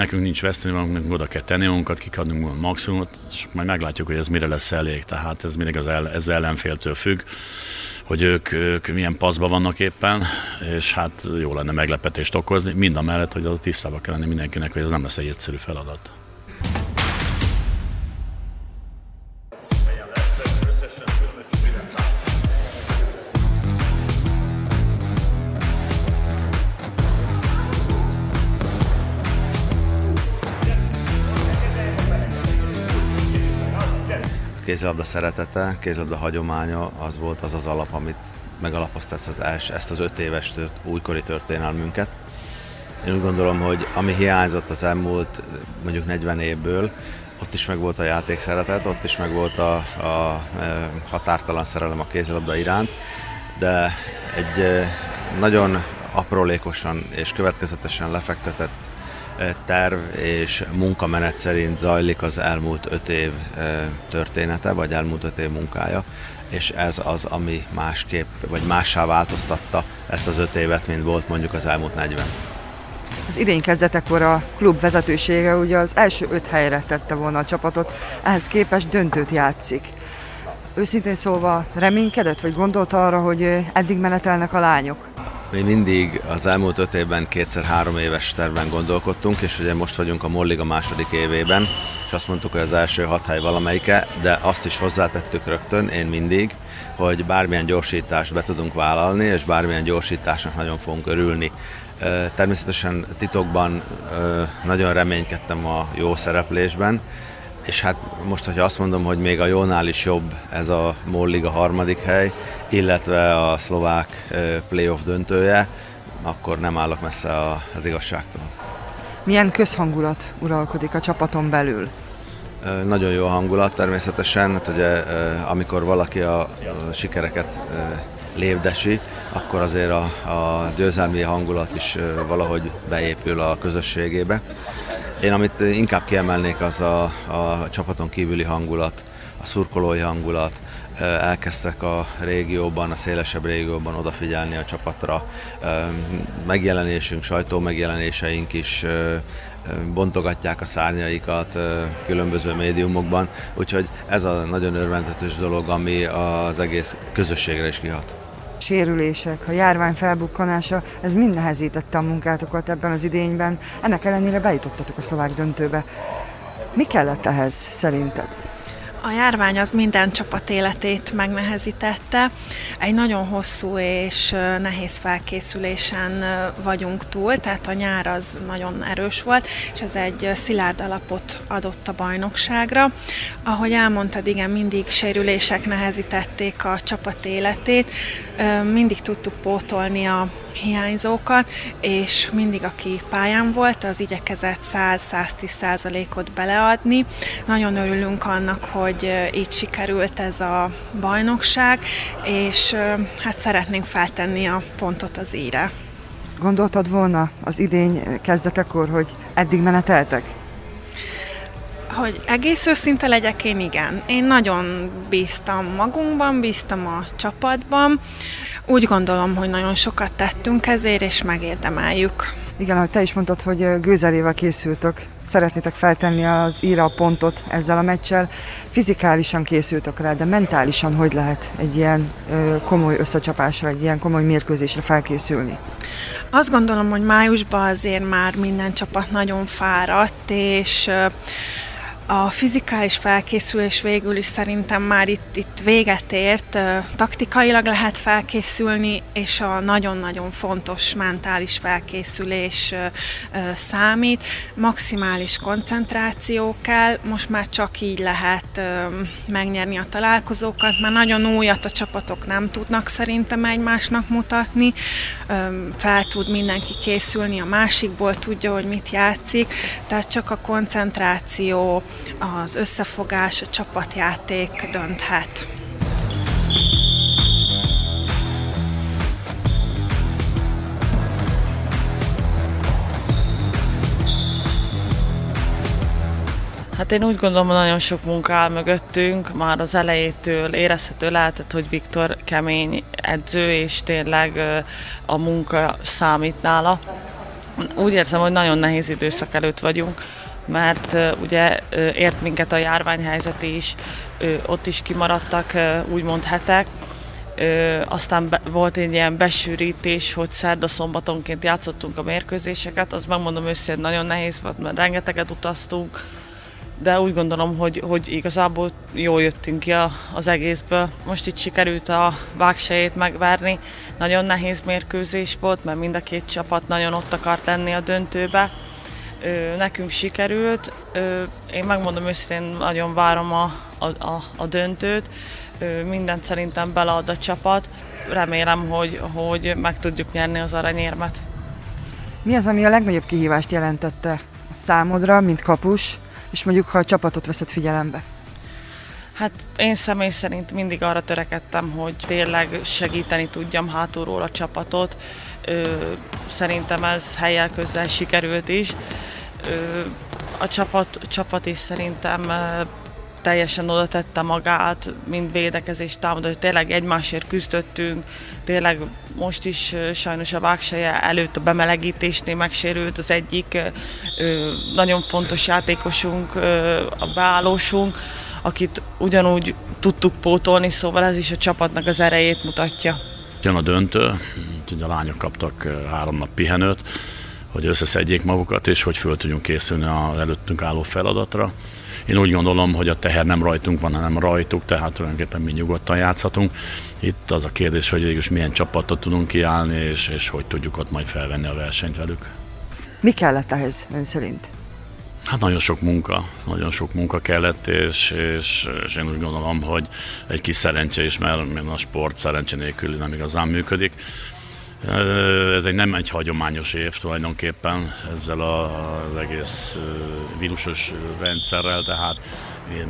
nekünk nincs veszteni, nekünk oda kell tenni magunkat, kikadnunk a maximumot, és majd meglátjuk, hogy ez mire lesz elég. Tehát ez mindig az el, ez ellenféltől függ hogy ők, ők milyen paszban vannak éppen, és hát jó lenne meglepetést okozni, mind a mellett, hogy az tisztában kell lenni mindenkinek, hogy ez nem lesz egy egyszerű feladat. Kézilabda szeretete, kézilabda hagyománya az volt az az alap, amit megalapozta ezt az, els, ezt az öt éves tört, újkori történelmünket. Én úgy gondolom, hogy ami hiányzott az elmúlt mondjuk 40 évből, ott is meg volt a játék szeretet, ott is meg volt a, a e, határtalan szerelem a kézilabda iránt, de egy e, nagyon aprólékosan és következetesen lefektetett terv és munkamenet szerint zajlik az elmúlt öt év története, vagy elmúlt öt év munkája, és ez az, ami másképp, vagy mássá változtatta ezt az öt évet, mint volt mondjuk az elmúlt 40. Az idény kezdetekor a klub vezetősége ugye az első öt helyre tette volna a csapatot, ehhez képest döntőt játszik. Őszintén szólva reménykedett, vagy gondolta arra, hogy eddig menetelnek a lányok? Mi mindig az elmúlt öt évben kétszer-három éves terven gondolkodtunk, és ugye most vagyunk a Molliga második évében, és azt mondtuk, hogy az első hat hely valamelyike, de azt is hozzátettük rögtön, én mindig, hogy bármilyen gyorsítást be tudunk vállalni, és bármilyen gyorsításnak nagyon fogunk örülni. Természetesen titokban nagyon reménykedtem a jó szereplésben, és hát most, hogyha azt mondom, hogy még a jónál is jobb ez a Molliga harmadik hely, illetve a szlovák playoff döntője, akkor nem állok messze az igazságtól. Milyen közhangulat uralkodik a csapaton belül? Nagyon jó hangulat természetesen, hát ugye amikor valaki a sikereket lépdesi, akkor azért a, a győzelmi hangulat is valahogy beépül a közösségébe. Én amit inkább kiemelnék, az a, a csapaton kívüli hangulat, a szurkolói hangulat, elkezdtek a régióban, a szélesebb régióban odafigyelni a csapatra. Megjelenésünk, sajtó megjelenéseink is bontogatják a szárnyaikat különböző médiumokban, úgyhogy ez a nagyon örvendetes dolog, ami az egész közösségre is kihat sérülések, a járvány felbukkanása, ez mind nehezítette a munkátokat ebben az idényben. Ennek ellenére bejutottatok a szlovák döntőbe. Mi kellett ehhez szerinted? A járvány az minden csapat életét megnehezítette. Egy nagyon hosszú és nehéz felkészülésen vagyunk túl, tehát a nyár az nagyon erős volt, és ez egy szilárd alapot adott a bajnokságra. Ahogy elmondtad, igen, mindig sérülések nehezítették a csapat életét, mindig tudtuk pótolni a hiányzókat, és mindig, aki pályán volt, az igyekezett 100-110 százalékot beleadni. Nagyon örülünk annak, hogy így sikerült ez a bajnokság, és hát szeretnénk feltenni a pontot az íre. Gondoltad volna az idény kezdetekor, hogy eddig meneteltek? Hogy egész őszinte legyek, én igen. Én nagyon bíztam magunkban, bíztam a csapatban. Úgy gondolom, hogy nagyon sokat tettünk ezért, és megérdemeljük. Igen, ahogy te is mondtad, hogy gőzelével készültök, szeretnétek feltenni az íra a pontot ezzel a meccsel. Fizikálisan készültök rá, de mentálisan hogy lehet egy ilyen komoly összecsapásra, egy ilyen komoly mérkőzésre felkészülni? Azt gondolom, hogy májusban azért már minden csapat nagyon fáradt, és a fizikális felkészülés végül is szerintem már itt, itt véget ért, taktikailag lehet felkészülni, és a nagyon-nagyon fontos mentális felkészülés számít. Maximális koncentráció kell, most már csak így lehet megnyerni a találkozókat, mert nagyon újat a csapatok nem tudnak szerintem egymásnak mutatni, fel tud mindenki készülni a másikból, tudja, hogy mit játszik, tehát csak a koncentráció, az összefogás, a csapatjáték dönthet. Hát én úgy gondolom, hogy nagyon sok munka áll mögöttünk, már az elejétől érezhető lehetett, hogy Viktor kemény edző, és tényleg a munka számít nála. Úgy érzem, hogy nagyon nehéz időszak előtt vagyunk, mert ugye ért minket a járványhelyzet is, ott is kimaradtak úgymond hetek, aztán volt egy ilyen besűrítés, hogy szerda szombatonként játszottunk a mérkőzéseket, az megmondom őszintén nagyon nehéz volt, mert rengeteget utaztunk, de úgy gondolom, hogy, hogy igazából jól jöttünk ki az egészből. Most itt sikerült a vágsejét megverni. Nagyon nehéz mérkőzés volt, mert mind a két csapat nagyon ott akart lenni a döntőbe. Nekünk sikerült. Én megmondom őszintén, nagyon várom a, a, a, a döntőt. Mindent szerintem belead a csapat. Remélem, hogy, hogy meg tudjuk nyerni az aranyérmet. Mi az, ami a legnagyobb kihívást jelentette számodra, mint kapus, és mondjuk ha a csapatot veszed figyelembe? Hát én személy szerint mindig arra törekedtem, hogy tényleg segíteni tudjam hátulról a csapatot. Szerintem ez helyel közel sikerült is. A csapat, a csapat is szerintem teljesen oda tette magát, mind védekezés, támadás, tényleg egymásért küzdöttünk, tényleg most is sajnos a vágseje előtt a bemelegítésnél megsérült az egyik nagyon fontos játékosunk, a beállósunk, akit ugyanúgy tudtuk pótolni, szóval ez is a csapatnak az erejét mutatja. Jön a döntő, ugye a lányok kaptak három nap pihenőt, hogy összeszedjék magukat, és hogy föl tudjunk készülni az előttünk álló feladatra. Én úgy gondolom, hogy a teher nem rajtunk van, hanem rajtuk, tehát tulajdonképpen mi nyugodtan játszhatunk. Itt az a kérdés, hogy végül milyen csapatot tudunk kiállni, és, és hogy tudjuk ott majd felvenni a versenyt velük. Mi kellett ehhez ön szerint? Hát nagyon sok munka, nagyon sok munka kellett, és, és, és én úgy gondolom, hogy egy kis szerencse is, mert a sport szerencse nélkül nem igazán működik. Ez egy nem egy hagyományos év tulajdonképpen ezzel az egész vírusos rendszerrel, tehát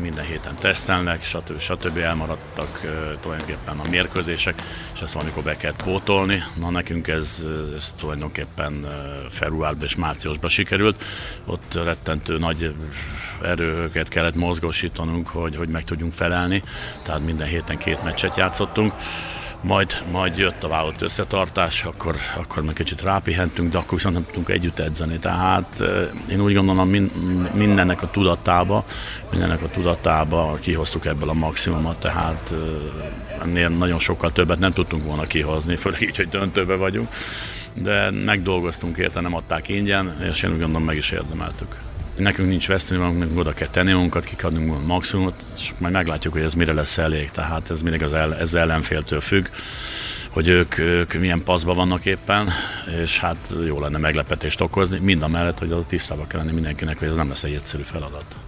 minden héten tesztelnek, stb. stb. elmaradtak tulajdonképpen a mérkőzések, és ezt valamikor be kell pótolni. Na nekünk ez, ez tulajdonképpen februárban és márciusban sikerült. Ott rettentő nagy erőket kellett mozgósítanunk, hogy, hogy meg tudjunk felelni, tehát minden héten két meccset játszottunk majd, majd jött a vállalt összetartás, akkor, akkor meg kicsit rápihentünk, de akkor viszont nem tudtunk együtt edzeni. Tehát én úgy gondolom, mindennek a tudatába, mindennek a tudatába kihoztuk ebből a maximumot, tehát ennél nagyon sokkal többet nem tudtunk volna kihozni, főleg így, hogy döntőbe vagyunk, de megdolgoztunk érte, nem adták ingyen, és én úgy gondolom meg is érdemeltük. Nekünk nincs veszteni, valamit oda kell tenni magunkat, kikadnunk a maximumot, és majd meglátjuk, hogy ez mire lesz elég. Tehát ez mindig az el, ez ellenféltől függ, hogy ők, ők milyen paszban vannak éppen, és hát jó lenne meglepetést okozni, mind a mellett, hogy az tisztában kell lenni mindenkinek, hogy ez nem lesz egy egyszerű feladat.